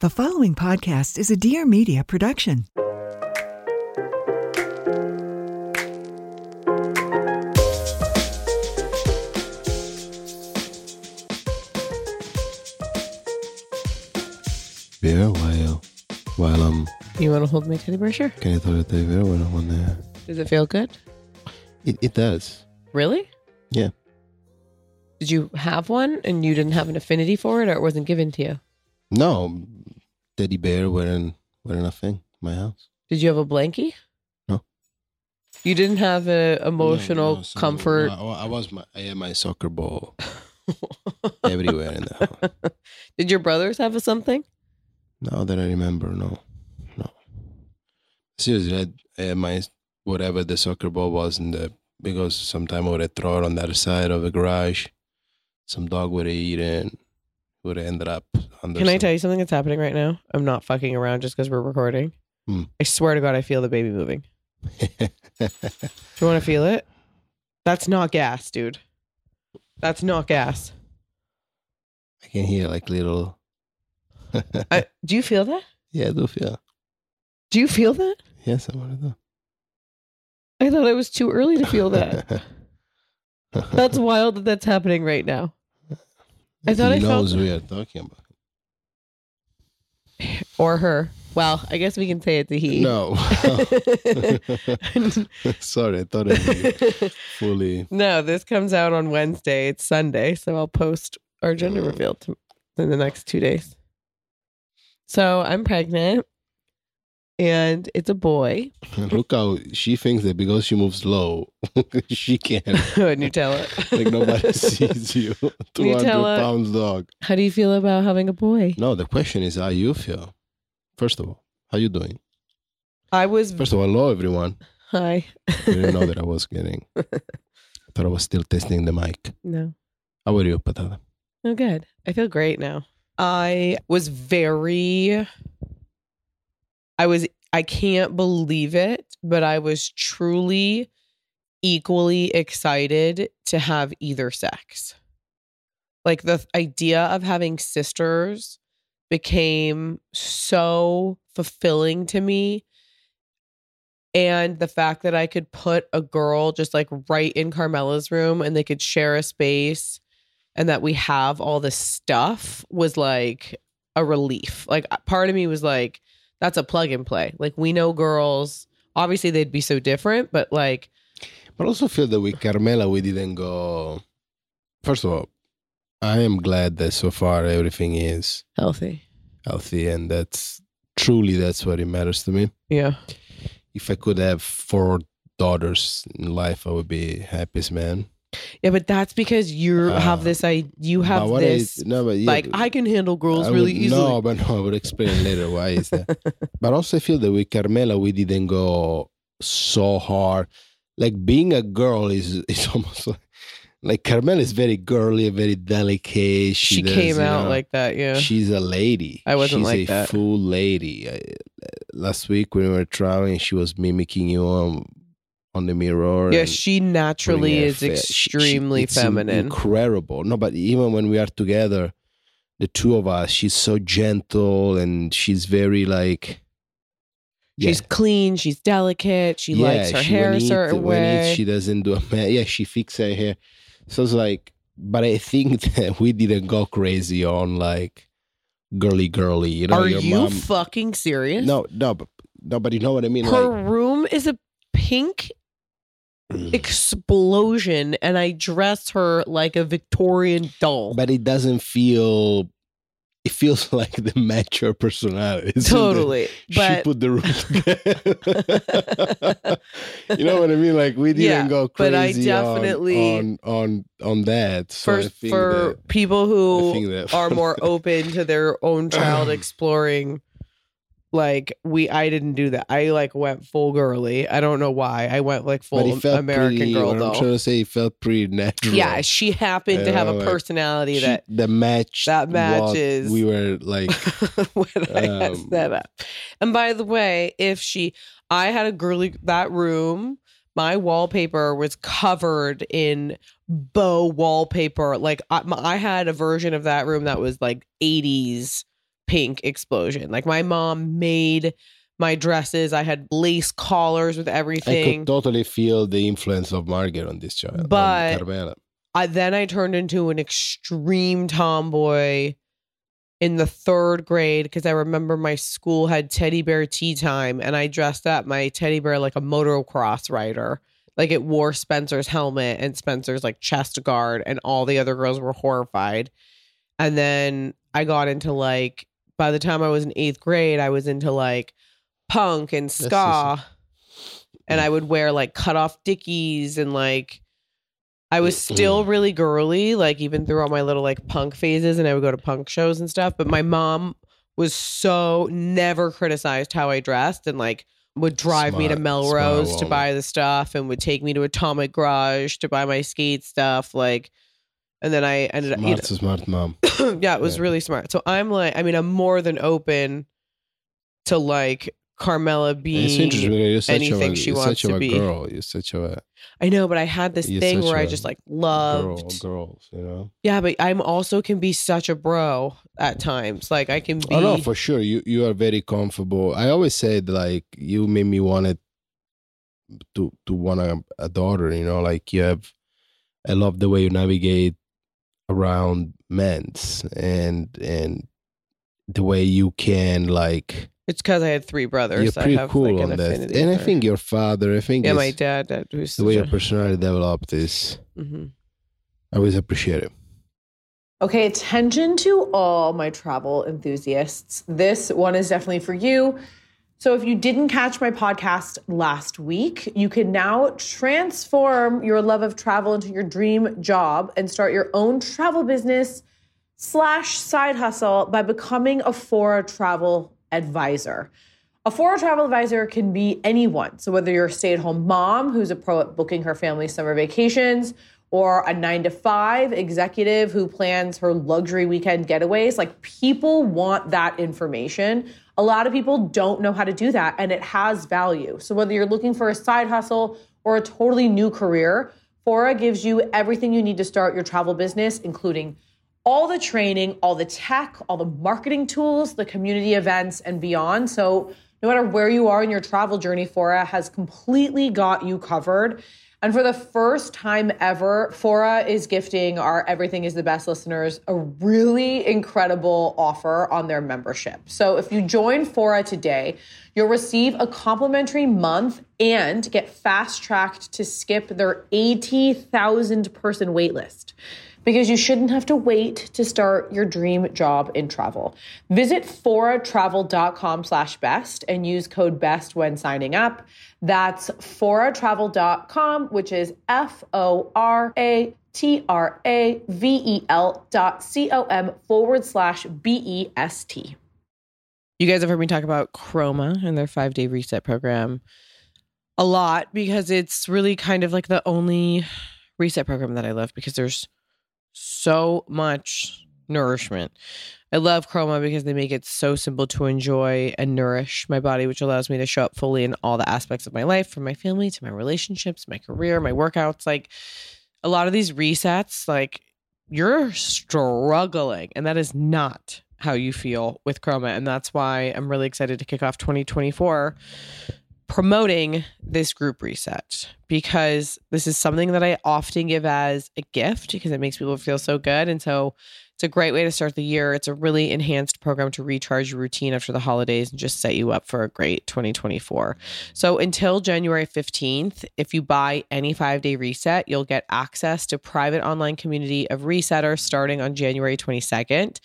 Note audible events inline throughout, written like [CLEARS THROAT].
The following podcast is a Dear Media production. Yeah, while while I'm You want to hold my teddy bear? Sure. kan jag ta det till video when I'm on there. Does it feel good? It it does. Really? Yeah. Did you have one and you didn't have an affinity for it or it wasn't given to you? No, teddy bear wearing wearing a thing. My house. Did you have a blankie? No. You didn't have a emotional No, no, so comfort. I, I was my I had my soccer ball [LAUGHS] everywhere in the house. Did your brothers have a something? Now that I remember, no, no. Seriously, I, I had my whatever the soccer ball was in the because sometime I would throw it on the other side of the garage. Some dog would eat eaten. Would have ended up under. Can I tell you something that's happening right now? I'm not fucking around just because we're recording. Hmm. I swear to God, I feel the baby moving. [LAUGHS] Do you want to feel it? That's not gas, dude. That's not gas. I can hear like little. I, [LAUGHS] do you feel that? yeah, I do feel. Do you feel that? Yes, I want to do. I thought it was too early to feel that. [LAUGHS] That's wild that that's happening right now. I thought he I felt- knows we are talking about. Or her. Well, I guess we can say it's a he. No. [LAUGHS] [LAUGHS] Sorry, I thought it was [LAUGHS] fully. no, this comes out on Wednesday. It's Sunday, so I'll post our gender reveal to, in the next two days. So I'm pregnant, and it's a boy. [LAUGHS] Look how she thinks that because she moves slow, [LAUGHS] she can. [LAUGHS] Nutella. Like nobody sees you. 200 Nutella. pounds dog. How do you feel about having a boy? No, the question is how you feel. First of all, how you doing? I was First of all, hello everyone. hi. I didn't know that I was getting. I thought I was still testing the mic. no. How are you, Patata? Oh, good. I feel great now. I was very, I was, I can't believe it, but I was truly equally excited to have either sex. Like the idea of having sisters became so fulfilling to me. And the fact that I could put a girl just like right in Carmela's room and they could share a space and that we have all this stuff was like a relief. Like part of me was like, that's a plug and play. Like we know girls, obviously they'd be so different, but like, But I also feel that with Carmela, we didn't go. First of all, I am glad that so far everything is healthy. healthy, and that's truly that's what it matters to me. Yeah. If I could have four daughters in life, I would be happiest man. Yeah, but that's because you Uh, have this I you have this is- no, but yeah, like I can handle girls I really easily. No, but no, I would explain later why is that. [LAUGHS] but also, I feel that with Carmela, we didn't go so hard. Like being a girl is is [LAUGHS] almost like, like Carmela is very girly, very delicate. She, she does, came out know, like that, yeah. she's a lady. I wasn't she's like a that. full lady. I, last week when we were traveling, she was mimicking you on on the mirror. yeah, she naturally is she- she- extremely it's feminine. incredible. No, but even when we are together, the two of us, she's so gentle and she's very like. She's clean, she's delicate, she likes her she- hair a certain it- way. she doesn't do a man. Yeah, she fixes her hair. So it's like, but I think [LAUGHS] that we didn't go crazy on like girly, girly. You know, Are you mom. fucking serious? no, no, but no, but you know what I mean. Her like, room is a pink Mm. explosion, and I dress her like a Victorian doll. but it doesn't feel. It feels [LAUGHS] like the match her personality. Isn't it? totally. she put the room [LAUGHS] [LAUGHS] you know what I mean? Like we didn't Yeah, go crazy but I on- definitely- on on on that. So for for that- people who are more open to their own child [CLEARS THROAT] exploring like we I didn't do that. I like went full girly. I don't know why. I went like full American pretty, girl what I'm though. trying to say it felt pretty natural. Yeah, she happened to have know, a like, personality She- that the match that matches- we were like [LAUGHS] when I had Um, set up. And by the way, if she, I had a girly that room. My wallpaper was covered in bow wallpaper. Like I, my- I had a version of that room that was like '80s pink explosion. Like my mom made my dresses. I had lace collars with everything. I could totally feel the influence of Margaret on this child. But-. I then I turned into an extreme tomboy in the third grade because I remember my school had teddy bear tea time and I dressed up my teddy bear like a motocross rider. Like it wore Spencer's helmet and Spencer's like chest guard, and all the other girls were horrified. And then I got into like by the time I was in eighth grade, I was into like punk and ska. And I would wear like cut off dickies and like I was still really girly, like even through all my little like punk phases, and I would go to punk shows and stuff. But my mom was so never criticized how I dressed and like would drive me to Melrose smart to woman. buy the stuff and would take me to Atomic Garage to buy my skate stuff. Like, and then I ended up, you Smart, smart mom. [COUGHS] yeah, it was Yeah. really smart. So I'm like, I mean, I'm more than open to like Carmela being. it's interesting. You're such anything a, she wants such to a be. girl. You're such a I know, but I had this thing where I just like girl, loved. girls. You know. Yeah, but I'm also can be such a bro at times. Like I can be. Oh no, for sure. You you are very comfortable. I always said like you made me want it to to want a, a daughter. You know, like you have. I love the way you navigate around men's and and the way you can like it's because I had three brothers. you're pretty I have cool like an on that. affinity And I think your father. I think yeah, my dad. That was the way your personality developed is. a- Mhm. I always appreciate it. Okay, attention to all my travel enthusiasts. This one is definitely for you. So, if you didn't catch my podcast last week, you can now transform your love of travel into your dream job and start your own travel business slash side hustle by becoming a Fora travel advisor. A Fora travel advisor can be anyone. So, whether you're a stay at home mom who's a pro at booking her family's summer vacations, or a nine to five executive who plans her luxury weekend getaways, like people want that information. A lot of people don't know how to do that, and it has value. So, whether you're looking for a side hustle or a totally new career, Fora gives you everything you need to start your travel business, including all the training, all the tech, all the marketing tools, the community events, and beyond. So, no matter where you are in your travel journey, Fora has completely got you covered. And for the first time ever, Fora is gifting our Everything is the Best listeners a really incredible offer on their membership. So if you join Fora today, you'll receive a complimentary month and get fast tracked to skip their 80,000 person waitlist because you shouldn't have to wait to start your dream job in travel. Visit foratravel.com slash best and use code BEST when signing up. That's foratravel.com, which is F-O-R-A-T-R-A-V-E-L dot C-O-M forward slash B-E-S-T. You guys have heard me talk about Kroma and their five-day reset program a lot because it's really kind of like the only reset program that I love because there's so much nourishment. I love Kroma because they make it so simple to enjoy and nourish my body, which allows me to show up fully in all the aspects of my life, from my family to my relationships, my career, my workouts. Like a lot of these resets, like you're struggling, and that is not how you feel with Kroma. And that's why I'm really excited to kick off 2024 promoting this group reset because this is something that I often give as a gift because it makes people feel so good. And so it's a great way to start the year. It's a really enhanced program to recharge your routine after the holidays and just set you up for a great 2024. So until January 15th, if you buy any five day reset, you'll get access to private online community of resetters starting on January 22nd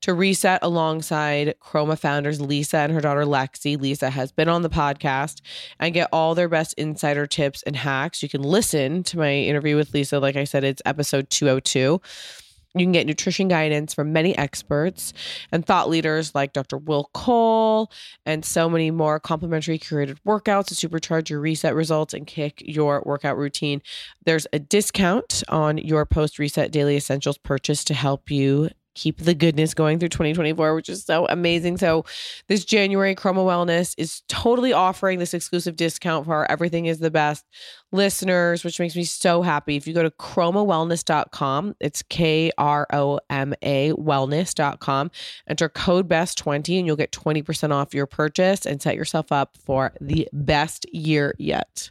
to reset alongside Kroma founders Lisa and her daughter Lexi. Lisa has been on the podcast and get all their best insider tips and hacks. You can listen to my interview with Lisa. Like I said, it's episode 202. You can get nutrition guidance from many experts and thought leaders like Dr. Will Cole and so many more complimentary curated workouts to supercharge your reset results and kick your workout routine. There's a discount on your post reset daily essentials purchase to help you keep the goodness going through 2024, which is so amazing. So, this January, Kroma Wellness is totally offering this exclusive discount for our Everything is the Best listeners, which makes me so happy. If you go to kromawellness.com, it's K R O M A wellness.com, enter code BEST20 and you'll get 20% off your purchase and set yourself up for the best year yet.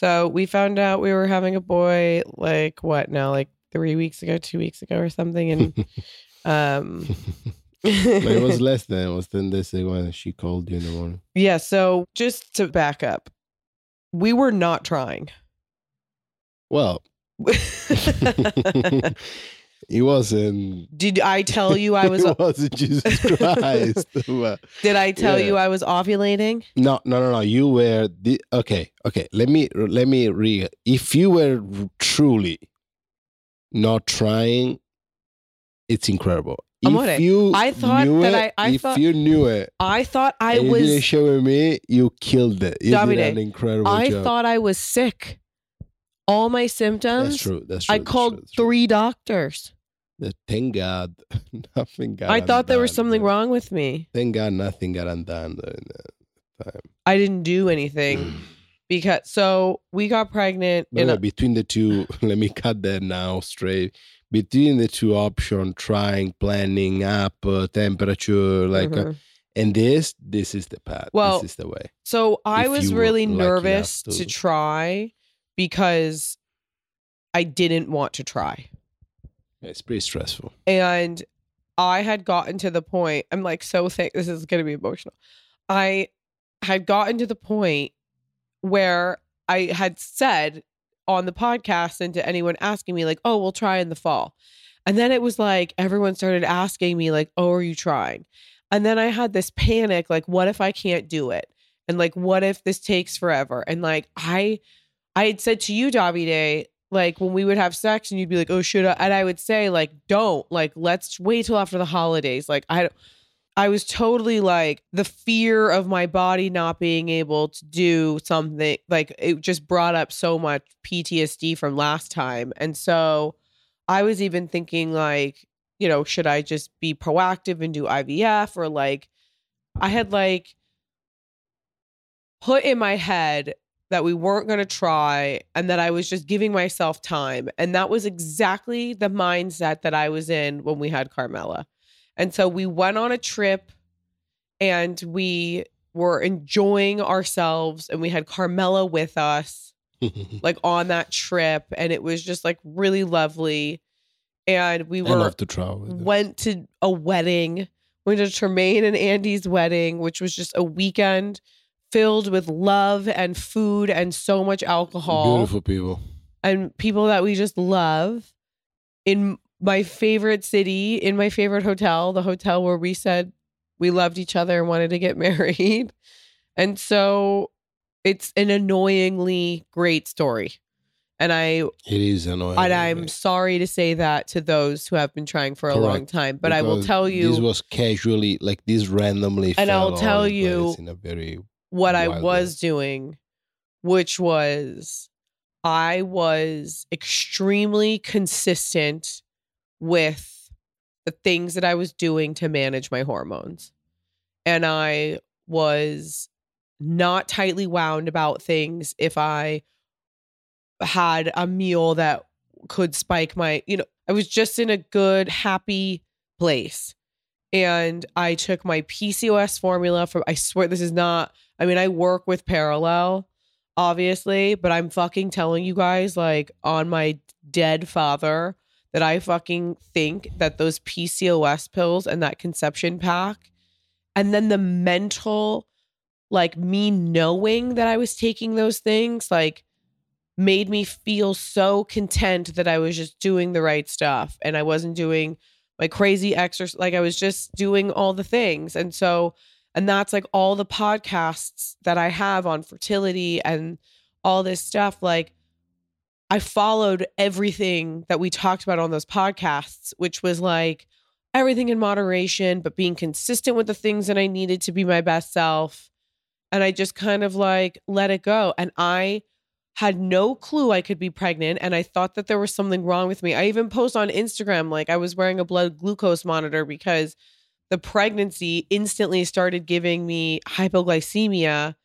So we found out we were having a boy like what now, like three weeks ago, two weeks ago, or something, and [LAUGHS] um, [LAUGHS] it was less than it was days ago when she called you in the morning. yeah. So just to back up, we were not trying. Well, [LAUGHS] it wasn't. Did I tell you I [LAUGHS] was? It wasn't Jesus [LAUGHS] Christ. [LAUGHS] Did I tell Yeah. you I was ovulating? no, no, no, no. You were the okay. Okay. Let me let me re. If you were truly not trying, it's incredible. I'm if on it. you I thought that it, I- I if thought- you knew it, I thought I and you didn't was. share with me, you killed it. You did an incredible I job. thought I was sick. All my symptoms. that's true. That's true. I that's called true, true. three doctors. Thank God, [LAUGHS] nothing got. I thought there was something wrong with me. Thank God, nothing got undone during that time. I didn't do anything [CLEARS THROAT] because so we got pregnant By in the a, between the two, [LAUGHS] let me cut that now straight. Between the two option, trying, planning, up uh, temperature, like, uh, Mhm. and this, this is the path. Well, this is the way. So I if was really nervous to- to try because I didn't want to try. It's pretty stressful. And I had gotten to the point, I'm like so thick, this is to be emotional. I had gotten to the point where I had said on the podcast and to anyone asking me, like, oh, we'll try in the fall. And then it was like everyone started asking me, like, oh, are you trying? And then I had this panic, like, what if I can't do it? And like, what if this takes forever? And like, I, I had said to you, Davide, like when we would have sex and you'd be like, oh, should I? And I would say, like, don't, like, let's wait till after the holidays. Like, I, I was totally like the fear of my body not being able to do something, like, it just brought up so much PTSD from last time. And so I was even thinking, like, you know, should I just be proactive and do IVF or like, I had like put in my head that we weren't going to try and that I was just giving myself time. And that was exactly the mindset that I was in when we had Carmela. And so we went on a trip and we were enjoying ourselves and we had Carmela with us [LAUGHS] like on that trip and it was just like really lovely. And we I were love to travel. went to a wedding, went to Tremaine and Andy's wedding, which was just a weekend filled with love and food and so much alcohol Beautiful people. and people that we just love in my favorite city, in my favorite hotel, the hotel where we said we loved each other and wanted to get [LAUGHS] married. And so it's an annoyingly great story. And I It is annoying. and I'm sorry to say that to those who have been trying for a long time, but I will tell you This was casually, like this randomly. And I'll tell you in a very what I was doing, which was I was extremely consistent with the things that I was doing to manage my hormones. And I was not tightly wound about things if I had a meal that could spike my, you know, I was just in a good, happy place. And I took my PCOS formula from, I swear this is not, I mean, I work with Parallel, obviously, but I'm fucking telling you guys, like, on my dead father, that I fucking think that those PCOS pills and that conception pack, and then the mental, like, me knowing that I was taking those things, like, made me feel so content that I was just doing the right stuff and I wasn't doing my crazy exercise. Like I was just doing all the things. And so, and that's like all the podcasts that I have on fertility and all this stuff. Like I followed everything that we talked about on those podcasts, which was like everything in moderation, but being consistent with the things that I needed to be my best self. And I just kind of like let it go. And I had no clue I could be pregnant. And I thought that there was something wrong with me. I even post on Instagram like I was wearing a blood glucose monitor because the pregnancy instantly started giving me hypoglycemia,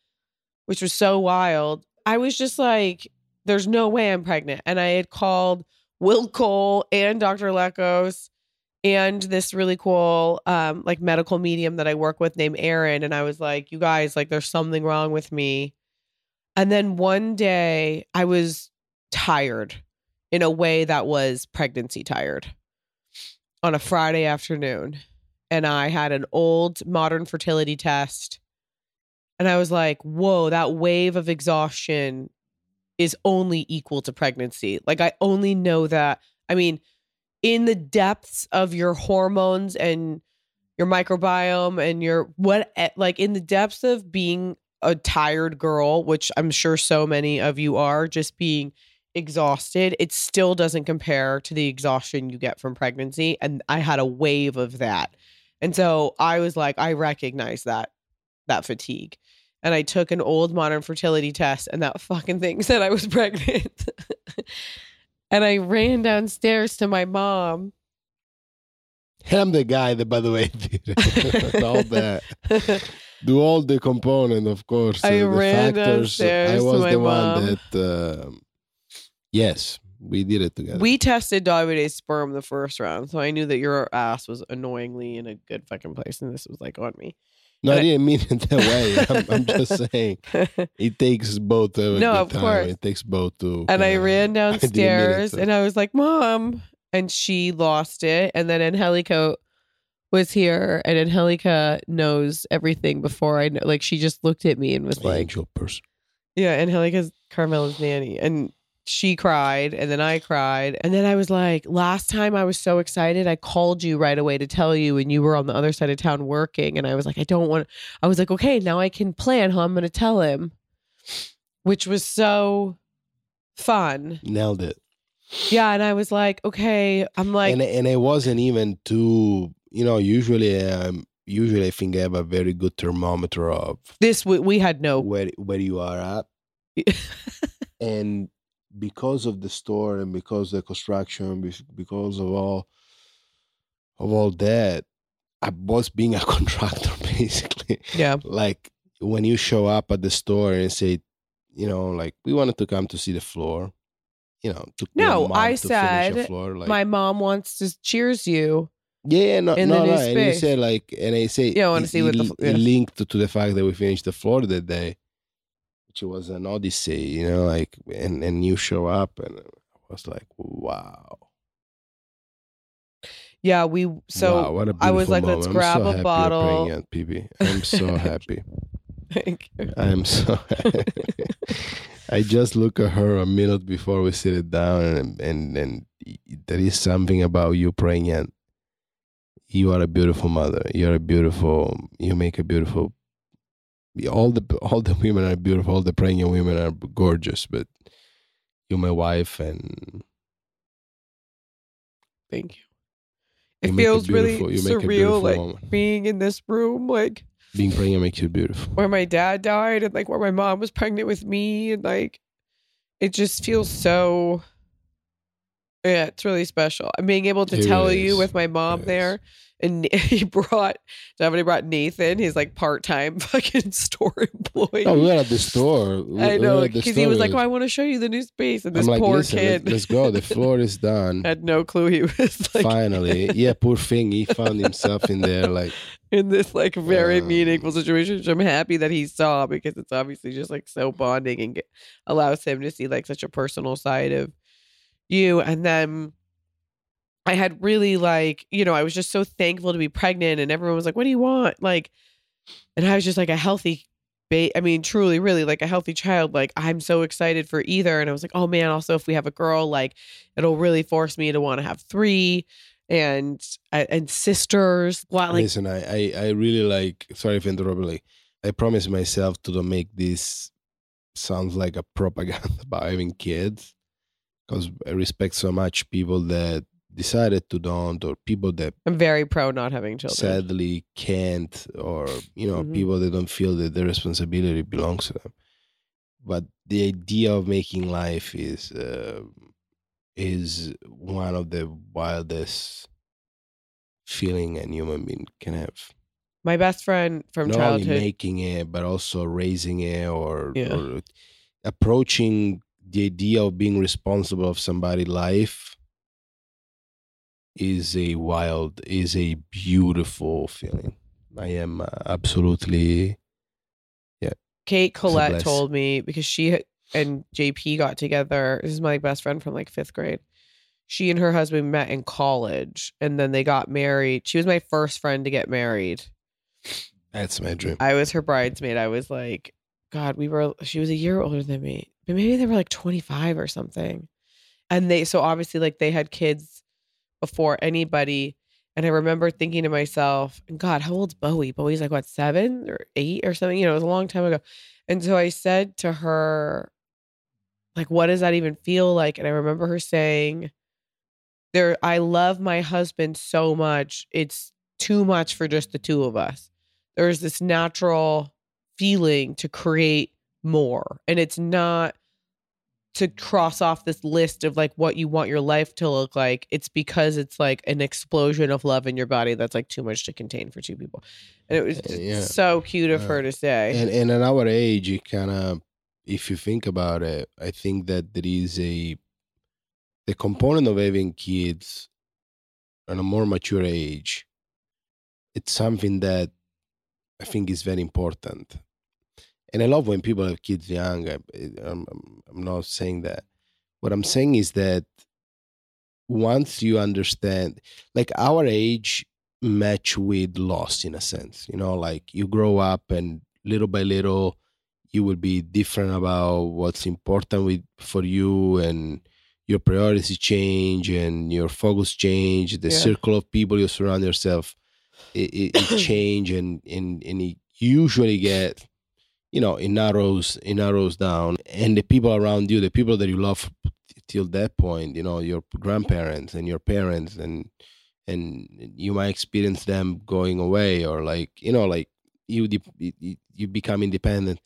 which was so wild. I was just like, there's no way I'm pregnant. And I had called Will Cole and Dr. Lekos and this really cool um like medical medium that I work with named Aaron. And I was like, you guys, like there's something wrong with me. And then one day I was tired in a way that was pregnancy tired on a Friday afternoon. And I had an old modern fertility test. And I was like, whoa, that wave of exhaustion is only equal to pregnancy. Like I only know that. I mean, in the depths of your hormones and your microbiome and your what like in the depths of being a tired girl, which I'm sure so many of you are, just being exhausted, it still doesn't compare to the exhaustion you get from pregnancy. And I had a wave of that. And so I was like, I recognize that that fatigue and I took an old modern fertility test, and that [LAUGHS] fucking thing said I was [LAUGHS] pregnant. and I ran downstairs to my mom. And I'm the guy that, by the way, [LAUGHS] did all that. Do all the component, of course. I uh, the ran factors. downstairs I was to my the mom. one that. um yes, we did it together. We tested Davide's sperm the first round, so I knew that your ass was annoyingly in a good fucking place, and this was like on me. no, I I- didn't mean it that way. [LAUGHS] I'm, I'm just saying [LAUGHS] it takes both. To No, of time. course. It takes both to. and I uh, ran [LAUGHS] mean it downstairs to. and I was like, Mom. And she lost it. And then Angelica was here, and Angelica knows everything before I know. Like, she just looked at me and was like, angel person. Yeah, Angelica's Carmela's nanny. And she cried, and then I cried. And then I was like, Last time I was so excited, I called you right away to tell you, and you were on the other side of town working. And I was like, I don't want, I was like, okay, now I can plan how I'm going to tell him, which was so fun. Nailed it. Yeah, and I was like, okay, I'm like, and and it wasn't even too. You know, usually, um, usually I think I have a very good thermometer of this. We, we had no. where where you are at. [LAUGHS] and because of the store and because of the construction because of all of all that i was being a [LAUGHS] contractor [LAUGHS] basically yeah, like when you show up at the store and say you know like we wanted to come to see the floor you know No, I to said floor, like, my mom wants to cheers you. yeah, no, in the no, new no. And you space. say like, and I say, Yeah, I wanna see what the yeah. linked to the fact that we finished the floor that day, which was an odyssey, you know, like, and and you show up, and I was like, wow, Yeah, we. So wow, I was like, let's moment. I'm grab so a bottle. pregnant, PB. [LAUGHS] I'm so happy. Thank you. I am so. [LAUGHS] I just look at her a minute before we sit it down, and and and there is something about you pregnant. You are a beautiful mother. You're a beautiful. You make a beautiful. All the all the women are beautiful. All the pregnant women are gorgeous, but you're my wife, and Thank you. You It a feels really you surreal, like woman. being in this room, like being pregnant makes you beautiful. where my dad died, and like where my mom was pregnant with me, and like it just feels so. Yeah, it's really special. I'm being able to It tell really you with my mom It is. there, and [LAUGHS] he brought somebody brought Nathan, his like part time [LAUGHS] fucking store employee. Oh, we were at the store. We- I know were at the because he was like, "Oh. I want to show you the new space," and this like, poor kid let's, let's go. The [LAUGHS] floor is done. had no clue he was like Finally, yeah, poor thing. He found himself in there, like in this like very Um, meaningful situation, which I'm happy that he saw because it's obviously just like so bonding and get, allows him to see like such a personal side of you. And then I had really like, you know, I was just so thankful to be pregnant and everyone was like, what do you want? Like, and I was just like a healthy ba- I mean, truly, really like a healthy child. Like I'm so excited for either. And I was like, oh man, also if we have a girl, like it'll really force me to want to have three and uh, and sisters. Like Listen, I, I, I really like. Sorry if interrupt. I promise myself to don't make this sounds like a propaganda [LAUGHS] about having kids, because I respect so much people that decided to don't, or people that I'm very pro not having children. sadly can't, or you know, Mhm. people that don't feel that their responsibility belongs to them. But the idea of making life is uh, is one of the wildest feeling a human being can have. My best friend from Not childhood. only making it, but also raising it, or, Yeah. or approaching the idea of being responsible of somebody's life is a wild, is a beautiful feeling. I am uh, absolutely yeah. Kate Collette told me because she and JP got together. This is my best friend from like fifth grade. She and her husband met in college and then they got married. She was my first friend to get married. that's my dream. I was her bridesmaid. I was like, God, we were, she was a year older than me, maybe they were like 25 or something. And they, so obviously, like they had kids before anybody. And I remember thinking to myself, God, how old's Bowie? Bowie's like, what, seven or eight or something? You know, it was a long time ago. And so I said to her, like, what does that even feel like? And I remember her saying, there, I love my husband so much. It's too much for just the two of us there's this natural feeling to create more. And it's not to cross off this list of like what you want your life to look like. It's because it's like an explosion of love in your body that's like too much to contain for two people. And it was just Yeah. so cute of Uh, her to say. and and at our age it kind of if you think about it i think that there is a the component of having kids at a more mature age it's something that i think is very important and i love when people have kids young I, I'm, I'm- I'm not saying that what i'm saying is that once you understand like our age match with loss in a sense you know like you grow up and little by little you will be different about what's important with for you and your priorities change and your focus change the Yeah. circle of people you surround yourself it, it, it [COUGHS] change and, and and it usually get you know it narrows it narrows down. And the people around you the people that you love till that point you know your grandparents and your parents and and you might experience them going away or like you know like you de- you become independent.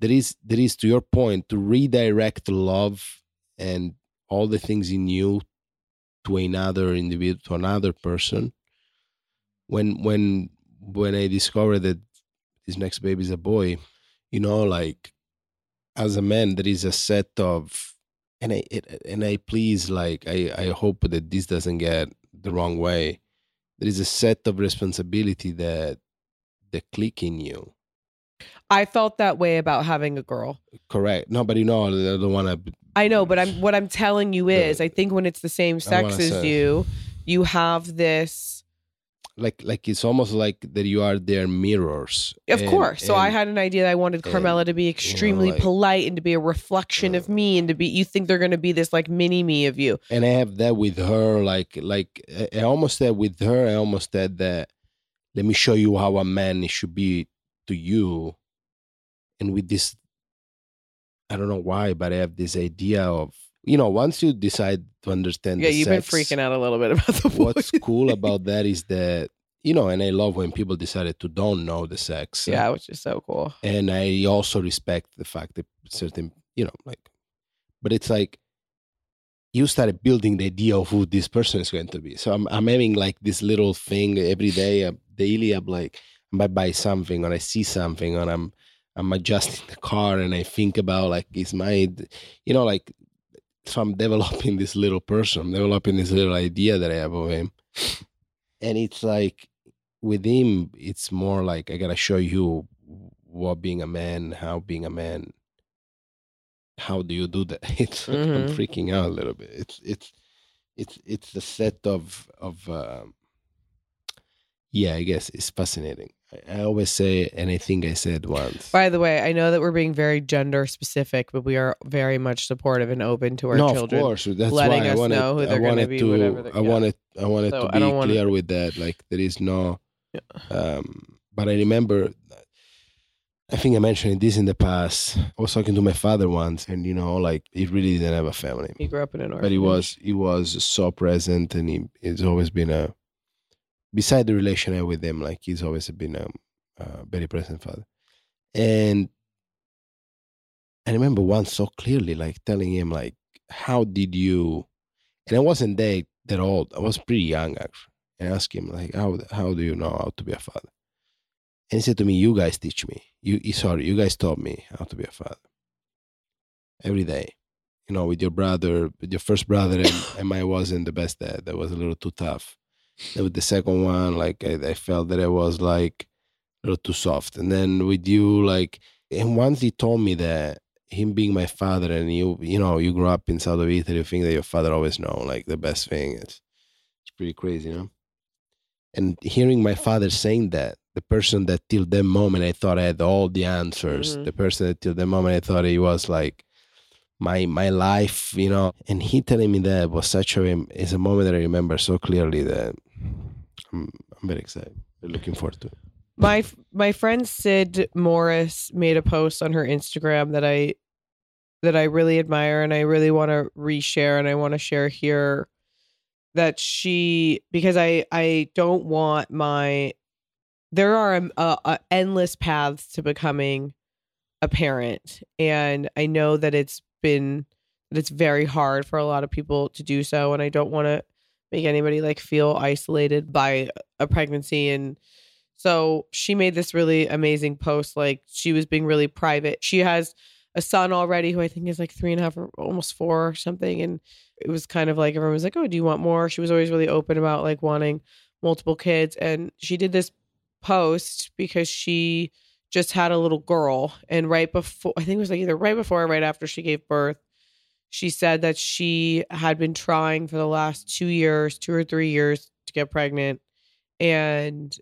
There is there is to your point to redirect love and all the things in you to another individual to another person. When when when i discovered that this next baby is a boy you know like as a man there is a set of and i it, and i please like i i hope that this doesn't get the wrong way. There is a set of responsibility that that click in you. I felt that way about having a girl. Correct. No but you know i don't want to I know, but I'm what I'm telling you is The- I think when it's the same sex as say- you, you have this like like it's almost like that you are their mirrors of And- course. So I had an idea that I wanted and, Carmela to be extremely like, polite and to be a reflection of uh, me and to be you think they're gonna be this like mini me of you. and I have that with her. Like, like I I almost said with her. I almost said that. Let me show you how a man should be to you. And with this, I don't know why, but I have this idea of you know once you decide to understand. Yeah, the you've sex, been freaking out a little bit [LAUGHS] about the What's boys. cool [LAUGHS] about that is that you know, and I love when people decided to don't know the sex. yeah, which is so cool. and I also respect the fact that certain, you know, like, but it's like you started building the idea of who this person is going to be. So I'm, I'm having like this little thing every day, uh, daily. I'm like, I might buy something or I see something and I'm, I'm adjusting the car and I think about like, is my, you know, like, so I'm developing this little person, I'm developing this little idea that I have of him. And it's like, with him, it's more like I gotta show you what being a man, how being a man, how do you do that? [LAUGHS] It's like I'm Mhm. freaking out a little bit. It's it's it's it's a set of of um yeah, I guess it's fascinating. I, always say, and I think I said once. By the way, I know that we're being very gender specific, but we are very much supportive and open to our no, children. of course. That's letting why I us wanted, know who they're gonna be, whatever I wanted. I wanted So to be don't wanna- clear with that. Like there is no. Yeah. Um, but I remember. I think I mentioned this in the past. I was talking to my father once, and you know, like he really didn't have a family. He grew up in an orphanage. but he was he was so present and he he's always been a beside the relation I have with him like he's always been a, a very present father. And I remember once so clearly like telling him like how did you and I wasn't that that old. I was pretty young actually. And I asked him like how how do you know how to be a father? And he said to me you guys teach me. You you- sorry you guys taught me how to be a father. Every day. You know, with your brother, with your first brother, and, and I wasn't the best dad. That was a little too tough. With the second one, like I, I felt that I was like a little too soft. And then with you, like, and once he told me that him being my father, and you, you know, you grew up in south of Italy, you think that your father always know, like the best thing. It's it's pretty crazy, you know. And hearing my father saying that, the person that till that moment I thought I had all the answers, Mhm. the person that till that moment I thought he was like my my life, you know. And he telling me that was such a is a moment that I remember so clearly that I'm I'm very excited. Looking forward to it. my my friend Sid Morris made a post on her Instagram that I that I really admire and I really want to reshare and I want to share here that she because I I don't want my there are um, uh, endless paths to becoming a parent and I know that it's been it's very hard for a lot of people to do so and I don't want to make anybody like feel isolated by a pregnancy and so she made this really amazing post. Like she was being really private. She has a son already who I think is like three and a half or almost four or something. And it was kind of like everyone was like, Oh, do you want more? She was always really open about like wanting multiple kids. And she did this post because she just had a little girl. And right before, I think it was like either right before or right after she gave birth, she said that she had been trying for the last two years, two or three years to get pregnant and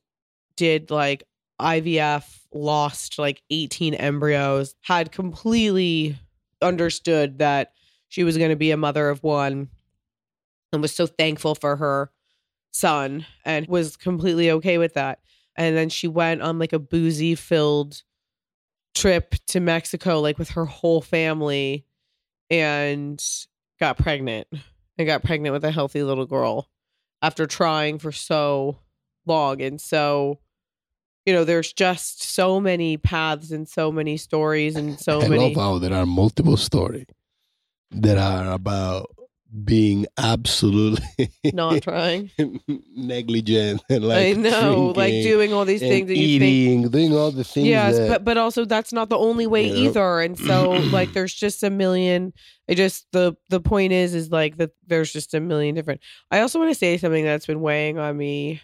did like IVF, lost like 18 embryos, had completely understood that she was going to be a mother of one and was so thankful for her son and was completely okay with that. And then she went on like a boozy filled trip to Mexico, like with her whole family, and got pregnant and got pregnant with a healthy little girl after trying for so long. And so, you know, there's just so many paths and so many stories and so I many. love how there are multiple stories that are about being absolutely not [LAUGHS] trying. negligent and like I know, like doing all these things that you think eating, doing all the things. yes that, but but also that's not the only way You know? either and so like [CLEARS THROAT] there's just a million it just the the point is is like that there's just a million different i also want to say something that's been weighing on me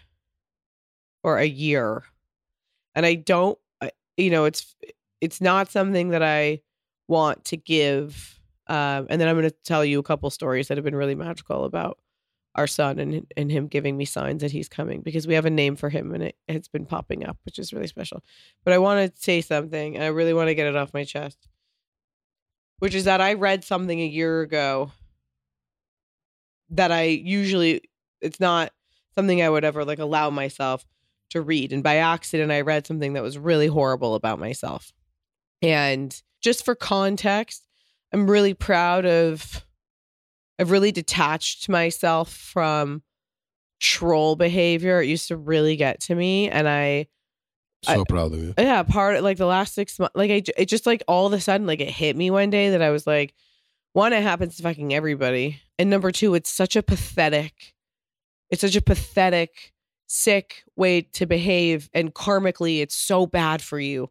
for a year and i don't I- you know it's it's not something that i want to give um and then i'm going to tell you a couple stories that have been really magical about our son and and him giving me signs that he's coming because we have a name for him and it, it's been popping up which is really special but I want to say something. I really want to get it off my chest, which is that I read something a year ago that I usually, it's not something I would ever like allow myself to read. And by accident, I read something that was really horrible about myself. And just for context, I'm really proud of, I've really detached myself from troll behavior. It used to really get to me. And I, so proud of you. yeah part like the last six months like I, it just like all of a sudden like it hit me one day that i was like one it happens to fucking everybody and number two it's such a pathetic it's such a pathetic sick way to behave and karmically it's so bad for you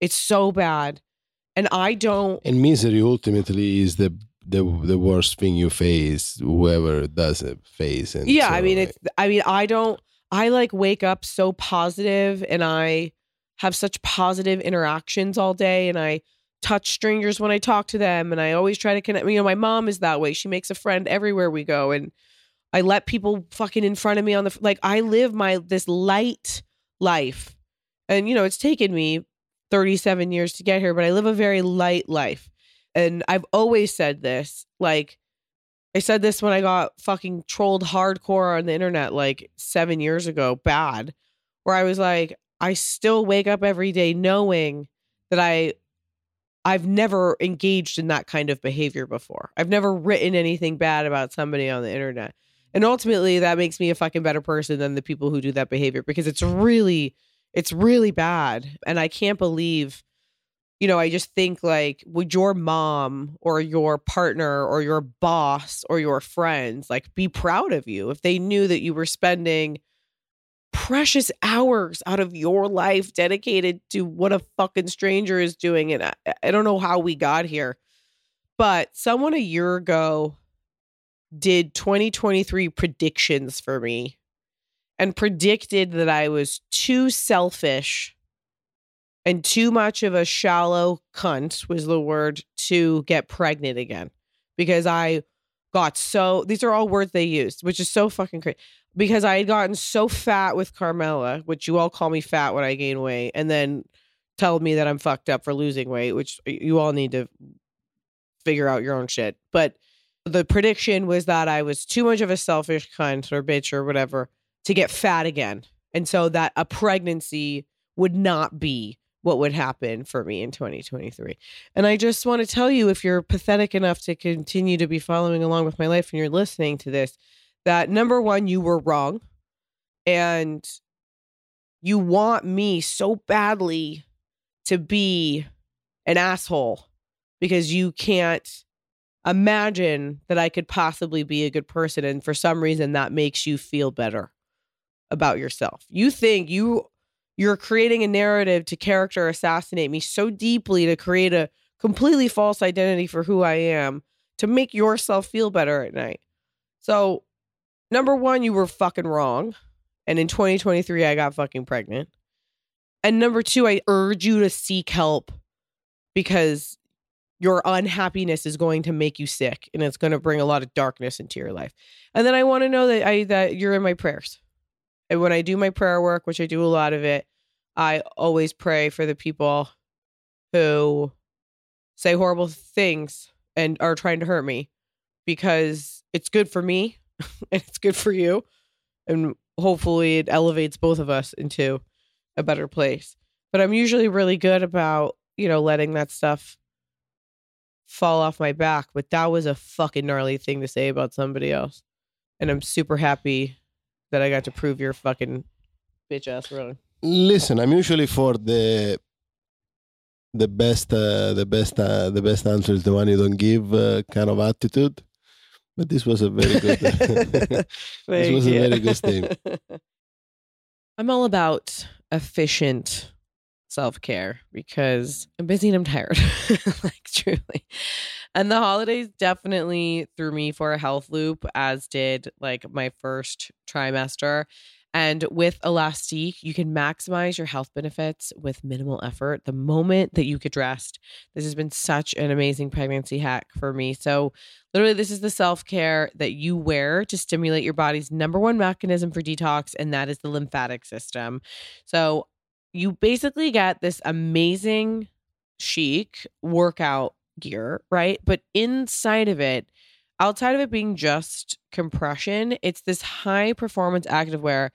it's so bad and i don't And misery ultimately is the the the worst thing you face. Whoever does it face. And yeah so, i mean it's i mean i don't i like wake up so positive and i have such positive interactions all day and i touch strangers when i talk to them and i always try to connect you know my mom is that way she makes a friend everywhere we go and I let people fucking in front of me on the like I live my this light life. And you know, it's taken me 37 years to get here, but I live a very light life. And I've always said this, like I said this when I got fucking trolled hardcore on the internet like 7 years ago, bad, where I was like I still wake up every day knowing that I I've never engaged in that kind of behavior before. I've never written anything bad about somebody on the internet. And ultimately that makes me a fucking better person than the people who do that behavior because it's really it's really bad and I can't believe you know, I just think like would your mom or your partner or your boss or your friends like be proud of you if they knew that you were spending precious hours out of your life dedicated to what a fucking stranger is doing. And I, I don't know how we got here, but someone a year ago did 2023 predictions for me and predicted that I was too selfish and too much of a shallow cunt was the word to get pregnant again because I got so these are all words they used, which is so fucking crazy because I had gotten so fat with Carmela, which you all call me fat when I gain weight, and then tell me that I'm fucked up for losing weight, which you all need to figure out your own shit. But the prediction was that I was too much of a selfish cunt or bitch or whatever to get fat again. And so that a pregnancy would not be what would happen for me in 2023. And I just want to tell you if you're pathetic enough to continue to be following along with my life and you're listening to this, that number one, you were wrong. And you want me so badly to be an asshole because you can't imagine that I could possibly be a good person. And for some reason, that makes you feel better about yourself. You think you you're creating a narrative to character assassinate me so deeply to create a completely false identity for who I am to make yourself feel better at night. So number one, you were fucking wrong. And in 2023, I got fucking pregnant. And number two, I urge you to seek help because your unhappiness is going to make you sick and it's going to bring a lot of darkness into your life. And then I want to know that I that you're in my prayers. And when I do my prayer work, which I do a lot of it, I always pray for the people who say horrible things and are trying to hurt me because it's good for me [LAUGHS] and it's good for you. And hopefully it elevates both of us into a better place. But I'm usually really good about, you know, letting that stuff fall off my back. But that was a fucking gnarly thing to say about somebody else. And I'm super happy that I got to prove your fucking bitch ass wrong. Listen, I'm usually for the the best uh, the best uh, the best answer is the one you don't give uh, kind of attitude. But this was a very good. [LAUGHS] this was you. a very good thing. [LAUGHS] I'm all about efficient self care because I'm busy and I'm tired, [LAUGHS] like truly. And the holidays definitely threw me for a health loop, as did like my first trimester. And with Elastique, you can maximize your health benefits with minimal effort the moment that you get dressed. This has been such an amazing pregnancy hack for me. So, literally, this is the self care that you wear to stimulate your body's number one mechanism for detox, and that is the lymphatic system. So, you basically get this amazing chic workout gear, right? But inside of it, outside of it being just compression, it's this high performance activewear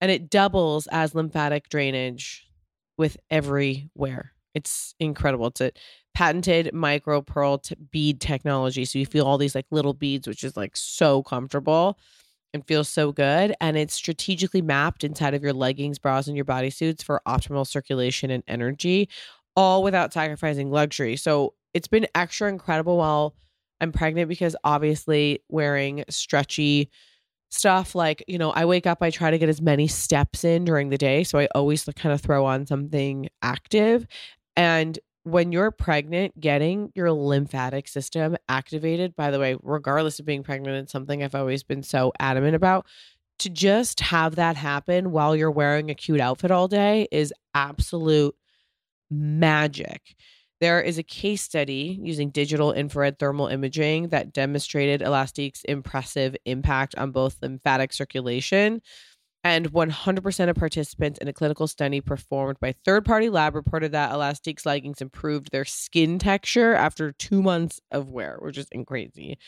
and it doubles as lymphatic drainage with every wear. It's incredible. It's a patented micro pearl t- bead technology. So you feel all these like little beads, which is like so comfortable and feels so good. And it's strategically mapped inside of your leggings, bras, and your bodysuits for optimal circulation and energy, all without sacrificing luxury. So it's been extra incredible while I'm pregnant because obviously wearing stretchy stuff like, you know, I wake up, I try to get as many steps in during the day. So I always kind of throw on something active. And when you're pregnant, getting your lymphatic system activated, by the way, regardless of being pregnant, it's something I've always been so adamant about. To just have that happen while you're wearing a cute outfit all day is absolute magic. There is a case study using digital infrared thermal imaging that demonstrated Elastique's impressive impact on both lymphatic circulation. And 100% of participants in a clinical study performed by third party lab reported that Elastique's leggings improved their skin texture after two months of wear, which is crazy.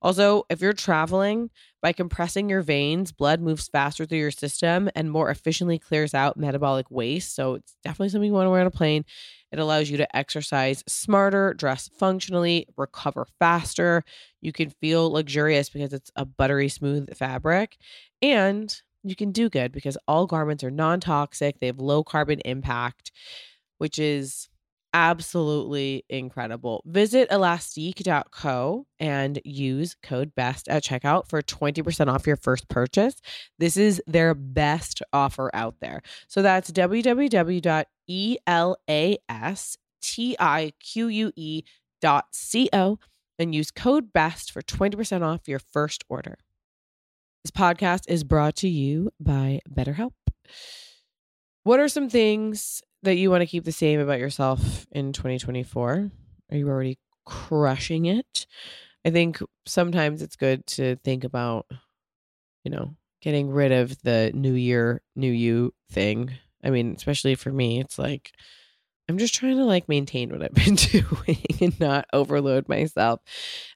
Also, if you're traveling, by compressing your veins, blood moves faster through your system and more efficiently clears out metabolic waste. So it's definitely something you want to wear on a plane. It allows you to exercise smarter, dress functionally, recover faster. You can feel luxurious because it's a buttery smooth fabric. And you can do good because all garments are non toxic, they have low carbon impact, which is absolutely incredible. Visit elastique.co and use code BEST at checkout for 20% off your first purchase. This is their best offer out there. So that's www.elastique.co and use code BEST for 20% off your first order. This podcast is brought to you by BetterHelp. What are some things that you want to keep the same about yourself in 2024? Are you already crushing it? I think sometimes it's good to think about, you know, getting rid of the new year, new you thing. I mean, especially for me, it's like I'm just trying to like maintain what I've [LAUGHS] been doing and not overload myself.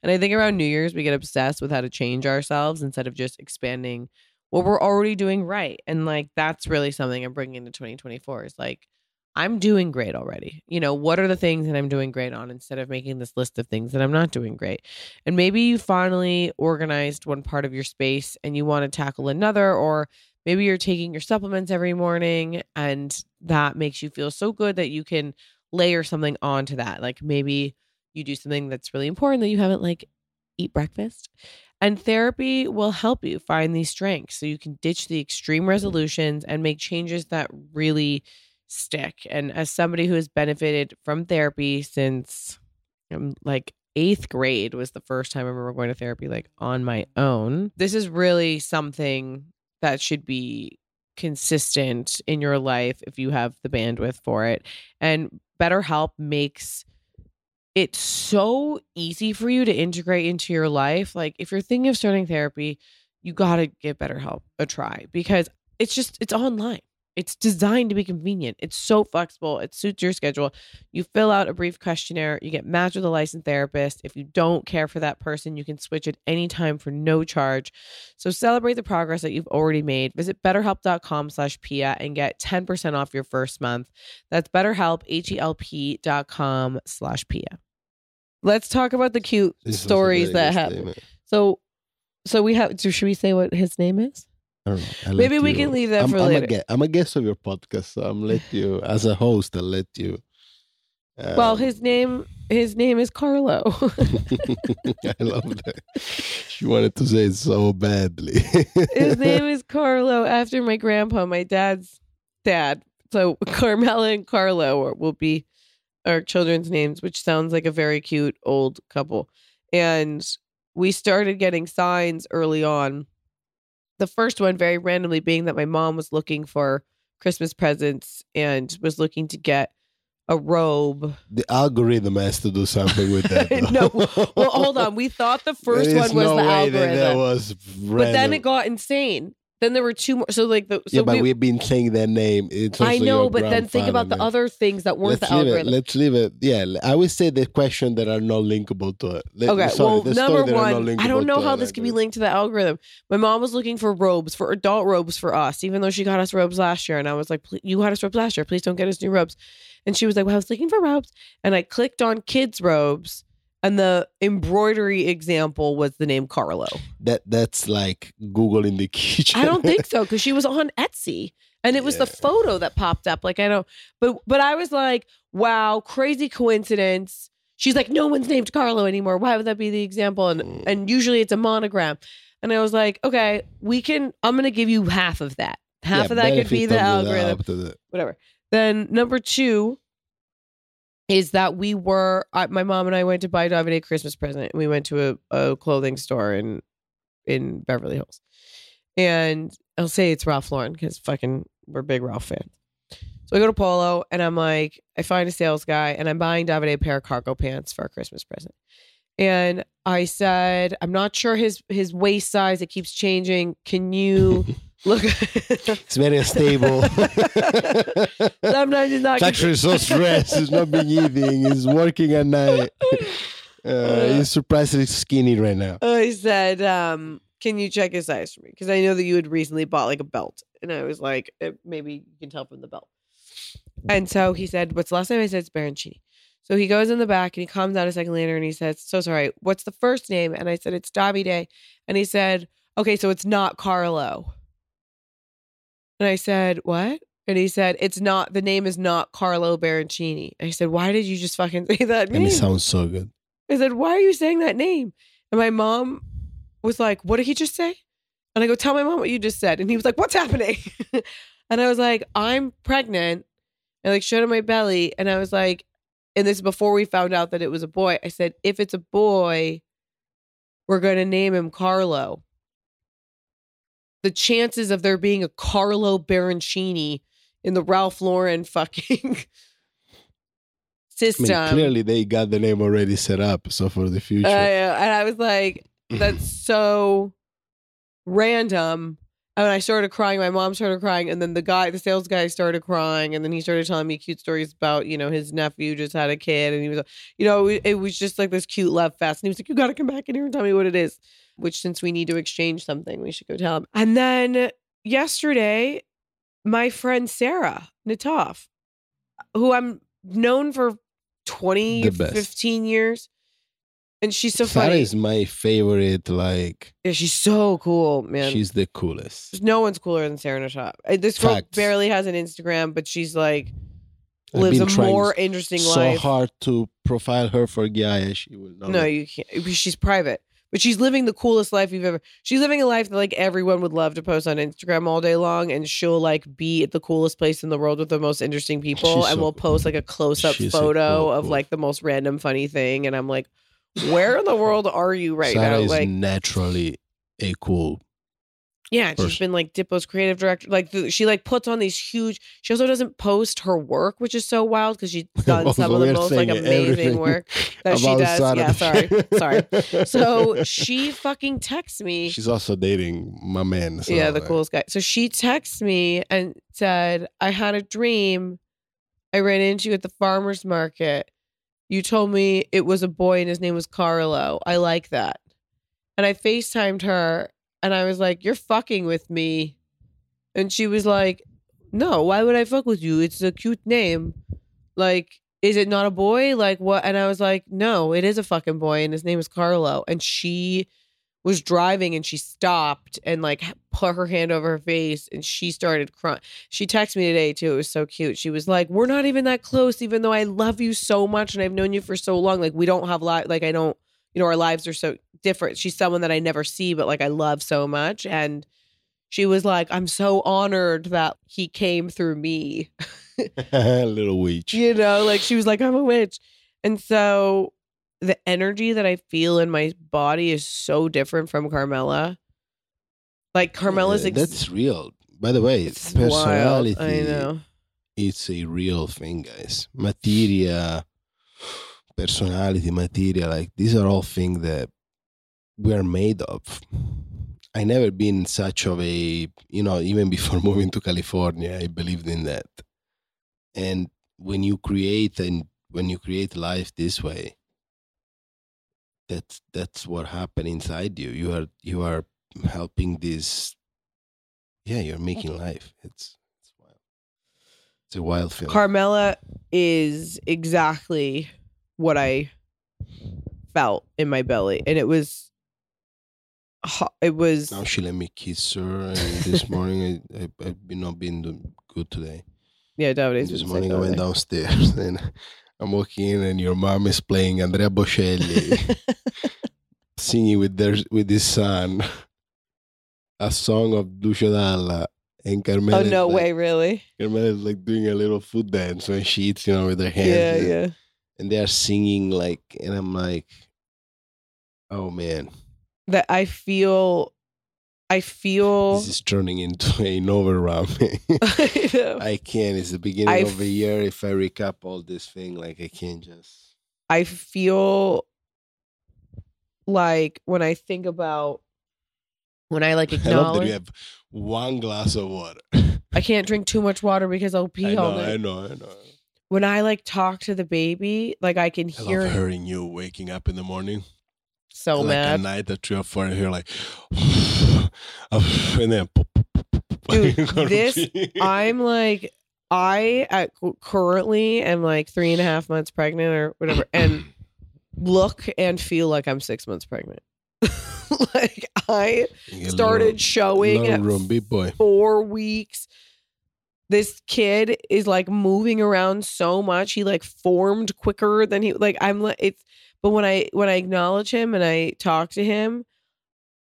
And I think around New Year's, we get obsessed with how to change ourselves instead of just expanding what we're already doing right. And like, that's really something I'm bringing into 2024 is like, I'm doing great already. You know, what are the things that I'm doing great on instead of making this list of things that I'm not doing great? And maybe you finally organized one part of your space and you want to tackle another, or maybe you're taking your supplements every morning and that makes you feel so good that you can layer something onto that. Like maybe you do something that's really important that you haven't like eat breakfast. And therapy will help you find these strengths so you can ditch the extreme resolutions and make changes that really stick. And as somebody who has benefited from therapy since um, like eighth grade was the first time I remember going to therapy like on my own. This is really something that should be consistent in your life if you have the bandwidth for it. And BetterHelp makes it so easy for you to integrate into your life. Like if you're thinking of starting therapy, you got to give BetterHelp a try because it's just it's online. It's designed to be convenient. It's so flexible. It suits your schedule. You fill out a brief questionnaire. You get matched with a licensed therapist. If you don't care for that person, you can switch at any time for no charge. So celebrate the progress that you've already made. Visit betterhelp.com slash Pia and get 10% off your first month. That's betterhelp, H-E-L-P dot com slash Pia. Let's talk about the cute stories that happen. So, so we have, so should we say what his name is? I don't know. Maybe we you- can leave that I'm, for I'm later. A I'm a guest of your podcast, so I'm let you as a host. I'll let you. well, um, his name, his name is Carlo. [LAUGHS] [LAUGHS] I love that. She wanted to say it so badly. His [LAUGHS] name is Carlo after my grandpa, my dad's dad. So Carmela and Carlo will be our children's names, which sounds like a very cute old couple. And we started getting signs early on. The first one, very randomly, being that my mom was looking for Christmas presents and was looking to get a robe. the algorithm has to do something with that. [LAUGHS] No, Well, hold on. We thought the [LAUGHS] first one was no the way that algorithm. That was but then it got insane. Then there were two more. So like the so yeah, but we, have been saying their name. It's I know, but then think about the other things that weren't Let's the leave it. algorithm. Let's leave it. Yeah, I would say the question that are not linkable to it. Let- Okay, sorry, well, number that are not one, I don't know how this can be linked to the algorithm. My mom was looking for robes, for adult robes for us, even though she got us robes last year. And I was like, You got us robes last year. Please don't get us new robes. And she was like, Well, I was looking for robes. And I clicked on kids' robes, and the embroidery example was the name Carlo. That that's like Google in the [LAUGHS] kitchen. I don't think so because she was on Etsy and it was the photo that popped up. Like I don't, but but I was like, wow, crazy coincidence. She's like, no one's named Carlo anymore. Why would that be the example? And Mm. and usually it's a monogram. And I was like, okay, we can. I'm gonna give you half of that. Half Yeah, of that could be the algorithm. the- Whatever. Then number two is that we were I, my mom and I went to buy David a Christmas present. We went to a, a clothing store in in Beverly Hills, and I'll say it's Ralph Lauren because fucking we're big Ralph fans. So I go to Polo and I'm like, I find a sales guy and I'm buying David a pair of cargo pants for a Christmas present. And I said, I'm not sure his his waist size. It keeps changing. Can you [LAUGHS] look? It's very unstable. [LAUGHS] Sometimes he's not. It's actually so [LAUGHS] stressed. He's not been eating. He's working at night. Uh, he's surprisingly skinny right now. He said, um, "Can you check his size for me?" Because I know that you had recently bought like a belt, and I was like, eh, maybe you can tell from the belt. And so he said, "What's the last name?" I said, "It's Baroncini." So he goes in the back and he comes out a second later and he says, "So sorry, what's the first name?" And I said, "It's Davide." And he said, "Okay, so it's not Carlo." And I said, "What?" And he said, "It's not. The name is not Carlo Baroncini." I said, "Why did you just fucking [LAUGHS] say that name? And name?" it sounds so good. I said, Why are you saying that name? And my mom was like, What did he just say? And I go, Tell my mom what you just said. And he was like, What's happening? [LAUGHS] and I was like, I'm pregnant. And like showed him my belly. And I was like, and this is before we found out that it was a boy. I said, if it's a boy, we're gonna name him Carlo. The chances of there being a Carlo Baroncini in the Ralph Lauren fucking [LAUGHS] I mean, system. clearly they got the name already set up. So for the future, know. and I was like, that's [LAUGHS] so random. And I started crying. My mom started crying. And then the guy, the sales guy started crying. And then he started telling me cute stories about, you know, his nephew just had a kid. And he was, you know, it was just like this cute love fest. And he was like, you got to come back in here and tell me what it is. Which, since we need to exchange something, we should go tell him. And then yesterday, my friend Sarah Nataf, who I'm known for 20, 15 years. And she's so Sarah funny. is my favorite. Like Yeah, she's so cool, man. she's the coolest. There's no one's cooler than Sarah Nataf. Uh, This girl Facts. barely has an Instagram, but she's like I've lives a more interesting so life. So hard to profile her for Gaia. She will not. No, you can't. She's private, but she's living the coolest life you've ever. She's living a life that like everyone would love to post on Instagram all day long, and she'll like be at the coolest place in the world with the most interesting people, She's and so will post like a close up photo cool, of cool. like the most random funny thing, and I'm like, where in the world are you right Sarah now? is Like, naturally a cool. Yeah, she's person. been like Diplo's creative director. Like the, she like puts on these huge. She also doesn't post her work, which is so wild because she's [LAUGHS] done some of the most like amazing work [LAUGHS] that she does. Yeah, sorry, [LAUGHS] sorry. So she fucking texts me. she's also dating my man. So yeah, the like, coolest guy. So she texts me and said, "I had a dream. I ran into you at the farmers market. You told me it was a boy and his name was Carlo. I like that." And I FaceTimed her and I was like, "You're fucking with me." And she was like, "No, why would I fuck with you? It's a cute name. Like, is it not a boy? Like what?" And I was like, "No, it is a fucking boy and his name is Carlo." And she was driving and she stopped and like put her hand over her face and she started crying. She texted me today too. It was so cute. She was like, "We're not even that close, even though I love you so much and I've known you for so long. Like we don't have li- like I don't, you know, our lives are so different. She's someone that I never see, but like I love so much." And she was like, "I'm so honored that he came through me." [LAUGHS] [LAUGHS] little witch. you know, like she was like, I'm a witch. And so the energy that I feel in my body is so different from Carmela. Like Carmela's ex- that's real. By the way, it's wild. personality. I know. It's a real thing, guys. Materia, personality, materia, like these are all things that we are made of. I never been such of a, you know, even before [LAUGHS] moving to California, I believed in that. And when you create and when you create life this way, that's that's what happened inside you. You are you are helping this. Yeah, you're making life. It's it's wild. It's a wild feeling. Carmela is exactly what I felt in my belly. And it was it was now she let me kiss her, and this [LAUGHS] morning I, I I've been not been good today. yeah, Davide's this morning I went downstairs [LAUGHS] and I'm walking in, and your mom is playing Andrea Bocelli, [LAUGHS] singing with their with his son a song of Lucio Dalla. And Carmela oh no like, way, really? Carmela is like doing a little foot dance when she eats, you know, with her hands. Yeah, and- yeah. And they are singing like, and I'm like, oh man, That I feel I feel This is turning into [LAUGHS] an overwhelming. [LAUGHS] I. I can't. It's the beginning I of the year. If I recap all this thing, like I can't just. I feel like when I think about when I like acknowledge. [LAUGHS] I love that you have one glass of water. I can't drink too much water because I'll pee I know, all night. I know, I know. When I like talk to the baby, like I can I hear love hearing you waking up in the morning. So like mad. at night at three or four, and you're like, [SIGHS] and then, Dude, [LAUGHS] this- [LAUGHS] I'm like, I at, currently am like three and a half months pregnant or whatever, [CLEARS THROAT] and look and feel like I'm six months pregnant. [LAUGHS] like I You get a started little- showing little room, big boy. four weeks. This kid is like moving around so much. He like formed quicker than he like. I'm like it's. But when I when I acknowledge him and I talk to him,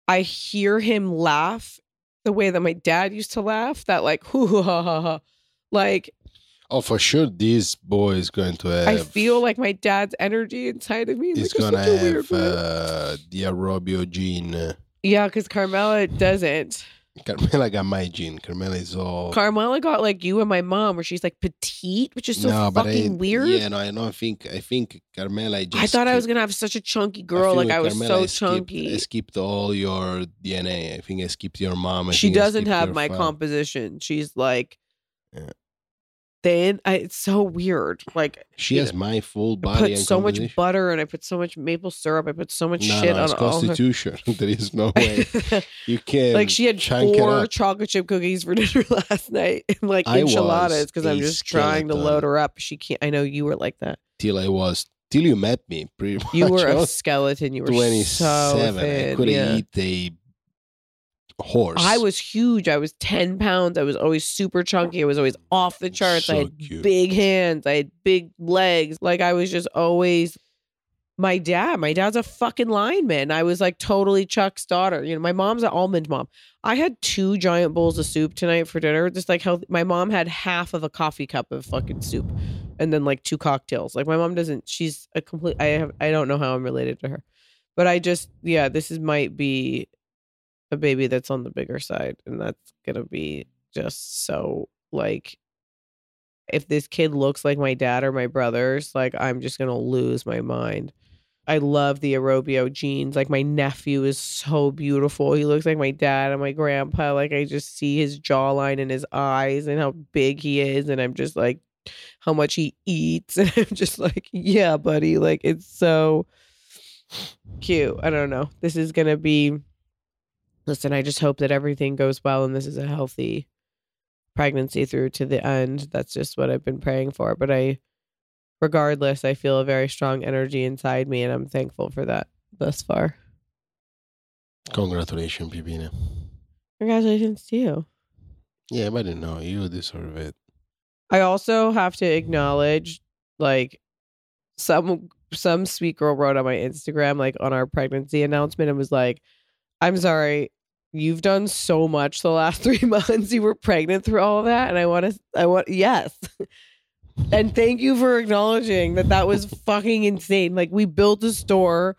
I hear him laugh the way that my dad used to laugh. That like [LAUGHS] hoo ha ha ha. Like Oh, for sure, this boy is going to have. I feel like my dad's energy inside of me is he's like gonna such weird. have uh, the Arrobio gene. Yeah, because Carmela doesn't. Carmela [LAUGHS] got my gene. Carmela is all. Carmela got like you and my mom, where she's like petite, which is so no, fucking I, weird. Yeah, no, I don't think. I think Carmela. I, just I thought I was gonna have such a chunky girl. feel Like I was Carmela, so I skipped- chunky. I skipped all your DNA. I think I skipped your mom. I she doesn't have my father. composition. She's like Yeah. Thin. I, it's so weird. Like She has know, my full I body. put so much butter and I put so much maple syrup. I put so much No, shit no, it's on all her. Constitution. [LAUGHS] there is no way [LAUGHS] you can't. like she had four chocolate chip cookies for [LAUGHS] dinner last night and like I enchiladas because I'm just trying to load her up. She can't. I know you were like that. till I was till you met me. Pretty much. You were a skeleton. You were twenty-seven. so. I could yeah. eat a horse. I was huge. I was 10 pounds. I was always super chunky. I was always off the charts. I had cute. big hands. I had big legs. Like I was just always my dad. My dad's a fucking lineman. I was like totally Chuck's daughter. You know, my mom's an almond mom. I had two giant bowls of soup tonight for dinner. Just like how my mom had half of a coffee cup of fucking soup and then like two cocktails. Like my mom doesn't, she's a complete, I have, I don't know how I'm related to her. But I just, yeah, this is might be a baby that's on the bigger side and that's gonna be just so like if this kid looks like my dad or my brothers like i'm just gonna lose my mind. I love the Arrobio jeans. like my nephew is so beautiful. He looks like my dad and my grandpa like i just see his jawline and his eyes and how big he is and i'm just like how much he eats [LAUGHS] and i'm just like yeah buddy like it's so cute. I don't know. This is gonna be listen, I just hope that everything goes well and this is a healthy pregnancy through to the end. That's just what I've been praying for. But I, regardless, I feel a very strong energy inside me and I'm thankful for that thus far. Congratulations, Pipina. Congratulations to you. Yeah, but no, you deserve it. I also have to acknowledge like some some sweet girl wrote on my Instagram like on our pregnancy announcement and was like, "I'm sorry, you've done so much the last [LAUGHS] 3 months. You were pregnant through all that and I want to I want yes." [LAUGHS] and thank you for acknowledging that that was fucking insane. Like we built a store,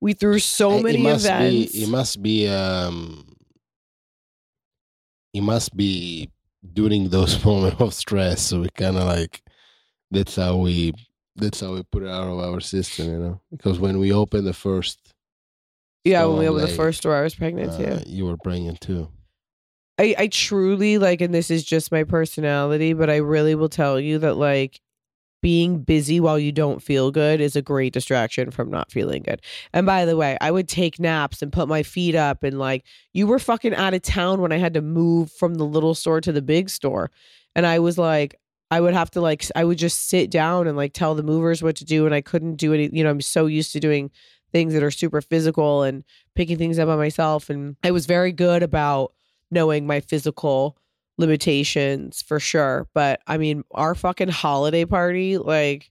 we threw so many it must events. Be, it must be. Um, it must be during those [LAUGHS] moments of stress. So we kind of like that's how we that's how we put it out of our system, you know. Because when we opened the first, yeah, when we opened the late, first store, I was pregnant too. uh, you were pregnant too. I, I truly like, and this is just my personality, but I really will tell you that like being busy while you don't feel good is a great distraction from not feeling good. And by the way, I would take naps and put my feet up and like you were fucking out of town when I had to move from the little store to the big store. And I was like, I would have to like I would just sit down and like tell the movers what to do and I couldn't do any, you know, I'm so used to doing things that are super physical and picking things up on myself. And I was very good about knowing my physical limitations for sure. But I mean, our fucking holiday party, like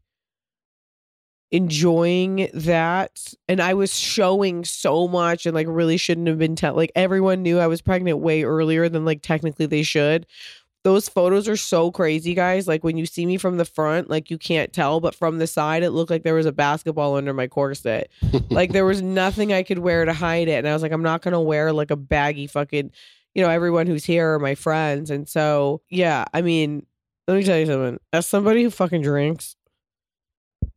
enjoying that. And I was showing so much and like really shouldn't have been tell like everyone knew I was pregnant way earlier than like technically they should. Those photos are so crazy, guys. Like when you see me from the front, like you can't tell, but from the side, it looked like there was a basketball under my corset. [LAUGHS] like there was nothing I could wear to hide it. And I was like, I'm not gonna wear like a baggy fucking, you know, everyone who's here are my friends. And so yeah, I mean, let me tell you something. As somebody who fucking drinks,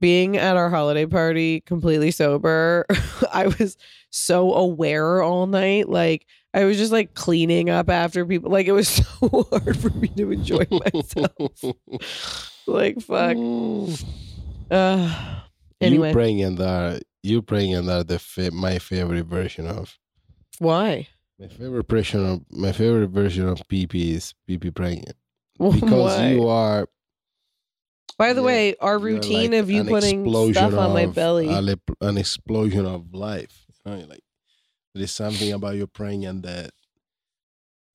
being at our holiday party completely sober, [LAUGHS] I was so aware all night. Like I was just like cleaning up after people. Like it was [LAUGHS] so hard for me to enjoy myself. [LAUGHS] like fuck. [SIGHS] Uh, anyway, You bringing that. You bringing that the fa- my favorite version of why? my favorite version of my favorite version of PP is PP praying Why? [LAUGHS] because you are By the yeah, way, our routine like of you putting stuff on my belly. an explosion of life. You know, like there is something about your praying and that,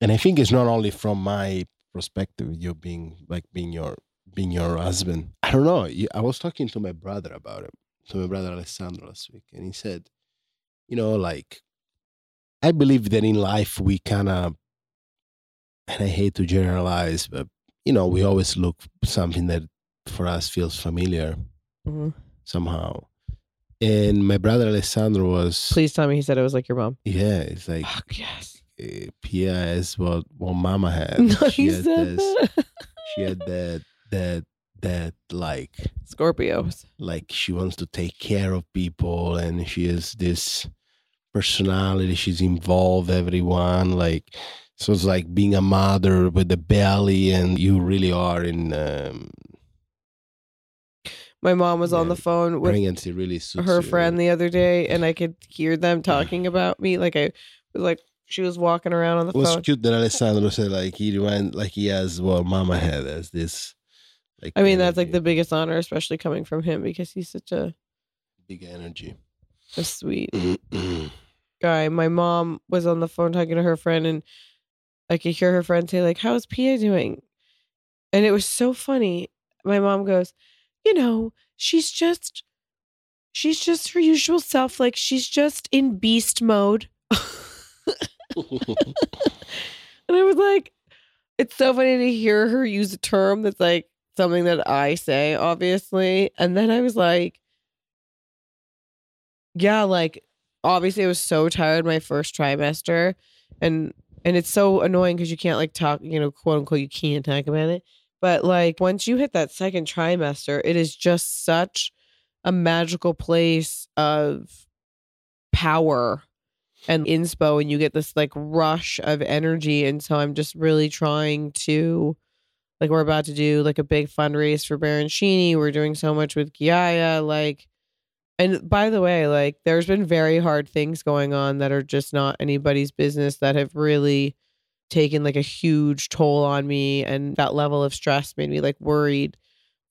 and I think it's not only from my perspective. You being like being your being your husband. I don't know. I was talking to my brother about it, to my brother Alessandro last week, and he said, you know, like I believe that in life we kind of, and I hate to generalize, but you know, we always look something that for us feels familiar Mhm. somehow. And my brother Alessandro was, Please tell me he said it was like your mom. yeah, it's like Fuck yes. uh, Pia is what what Mama had. [LAUGHS] No, she he had said this, that. [LAUGHS] she had that that that like Scorpios. like she wants to take care of people and she has this personality she's involved everyone like so it's like being a mother with the belly and you really are in um My mom was on the phone with pregnancy really suits her you. friend the other day, and I could hear them talking [SIGHS] about me. Like I was like, she was walking around on the it was phone. cute that Alessandro said like he remind like he has what mama had as this like I mean, that's like the biggest honor, especially coming from him because he's such a, big energy a sweet [CLEARS THROAT] guy. My mom was on the phone talking to her friend, and I could hear her friend say, like, how's Pia doing? And it was so funny. My mom goes, you know, she's just she's just her usual self. Like she's just in beast mode. [LAUGHS] [LAUGHS] And I was like, it's so funny to hear her use a term that's like something that I say, obviously. And then I was like, yeah, like obviously I was so tired my first trimester. And and it's so annoying because you can't like talk, you know, quote unquote, you can't talk about it. But like once you hit that second trimester, it is just such a magical place of power and inspo and you get this like rush of energy and so i'm just really trying to like we're about to do like a big fundraise for Baroncini. we're doing so much with Giaya like and by the way like there's been very hard things going on that are just not anybody's business that have really taken like a huge toll on me and that level of stress made me like worried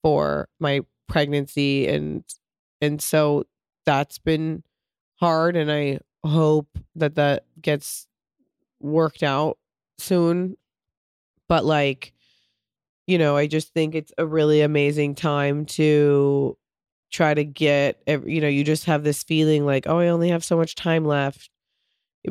for my pregnancy and and so that's been hard and i hope that that gets worked out soon. But like you know i just think it's a really amazing time to try to get you know you just have this feeling like oh i only have so much time left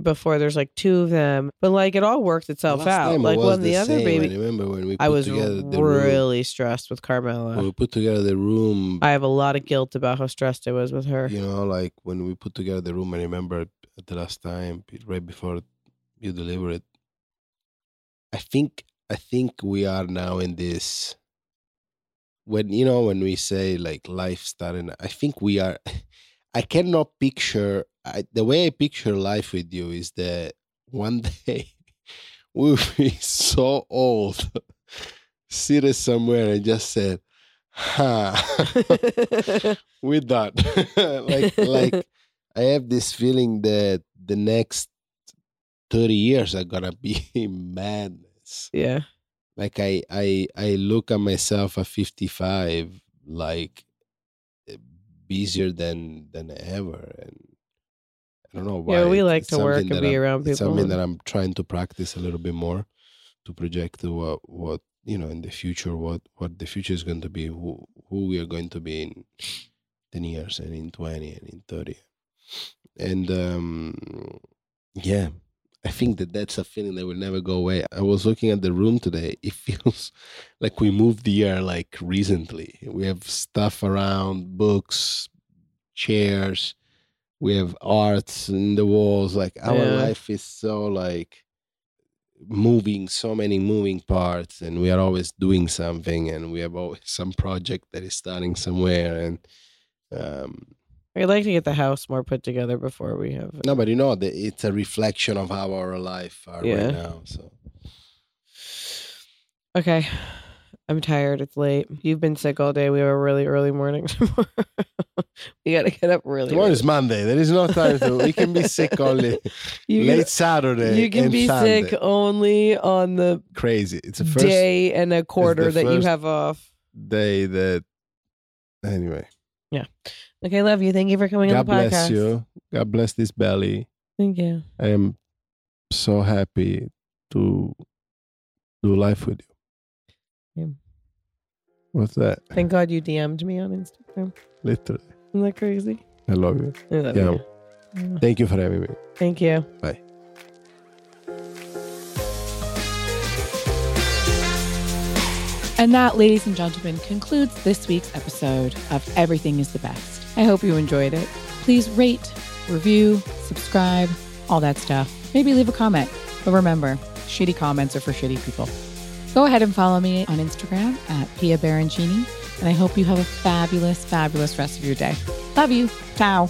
before there's like two of them. But like it all worked itself out. like when the, other same. baby I remember when we i was the room, really stressed with carmela when we put together the room. I have a lot of guilt about how stressed i was with her. You know like when we put together the room i remember at the last time right before you deliver it i think i think we are now in this when you know when we say like life starting i think we are [LAUGHS] i cannot picture I, the way i picture life with you is that one [LAUGHS] day we'll be so old seated somewhere and just said huh. [LAUGHS] [LAUGHS] We're done like like i have this feeling that the next 30 years are gonna be madness. Yeah. Like i i i look at myself at 55 like eh, busier than than ever and i don't know why yeah we like it's to work and be I'm- around people something that i'm trying to practice a little bit more to project what what you know in the future what what the future is going to be who who we are going to be in 10 years and in 20 and in 30 and um yeah I think that that's a feeling that will never go away. I was looking at the room today. [LAUGHS] It feels like we moved here like recently. We have stuff around, books, chairs. We have arts in the walls. Like our Yeah. life is so like moving, so many moving parts, and we are always doing something, and we have always some project that is starting somewhere. And um, I'd like to get the house more put together before we have. no, but you know, the, it's a reflection of how our life are Yeah. right now. So. Okay. I'm tired. It's late. You've been sick all day. We have a really early morning [LAUGHS] tomorrow. we got to get up really. Tomorrow early. is Monday. There is no time to. We can be sick only [LAUGHS] You late can, Saturday. you can be Sunday. sick only on the Crazy. It's a first day and a quarter that you have off. day that. Anyway, Yeah. Okay, love you. Thank you for coming God on the podcast. God bless you. God bless this belly. Thank you. I am so happy to do life with you. Yeah. What's that? Thank God you DM'd me on Instagram. Literally, Isn't that crazy? I love you. I love Yeah. you. Yeah. Thank you for having me. Thank you. Bye. And that, ladies and gentlemen, concludes this week's episode of Everything is the Best. I hope you enjoyed it. Please rate, review, subscribe, all that stuff. Maybe leave a comment. But remember, shitty comments are for shitty people. Go ahead and follow me on Instagram at Pia Baroncini. And I hope you have a fabulous, fabulous rest of your day. Love you. Ciao.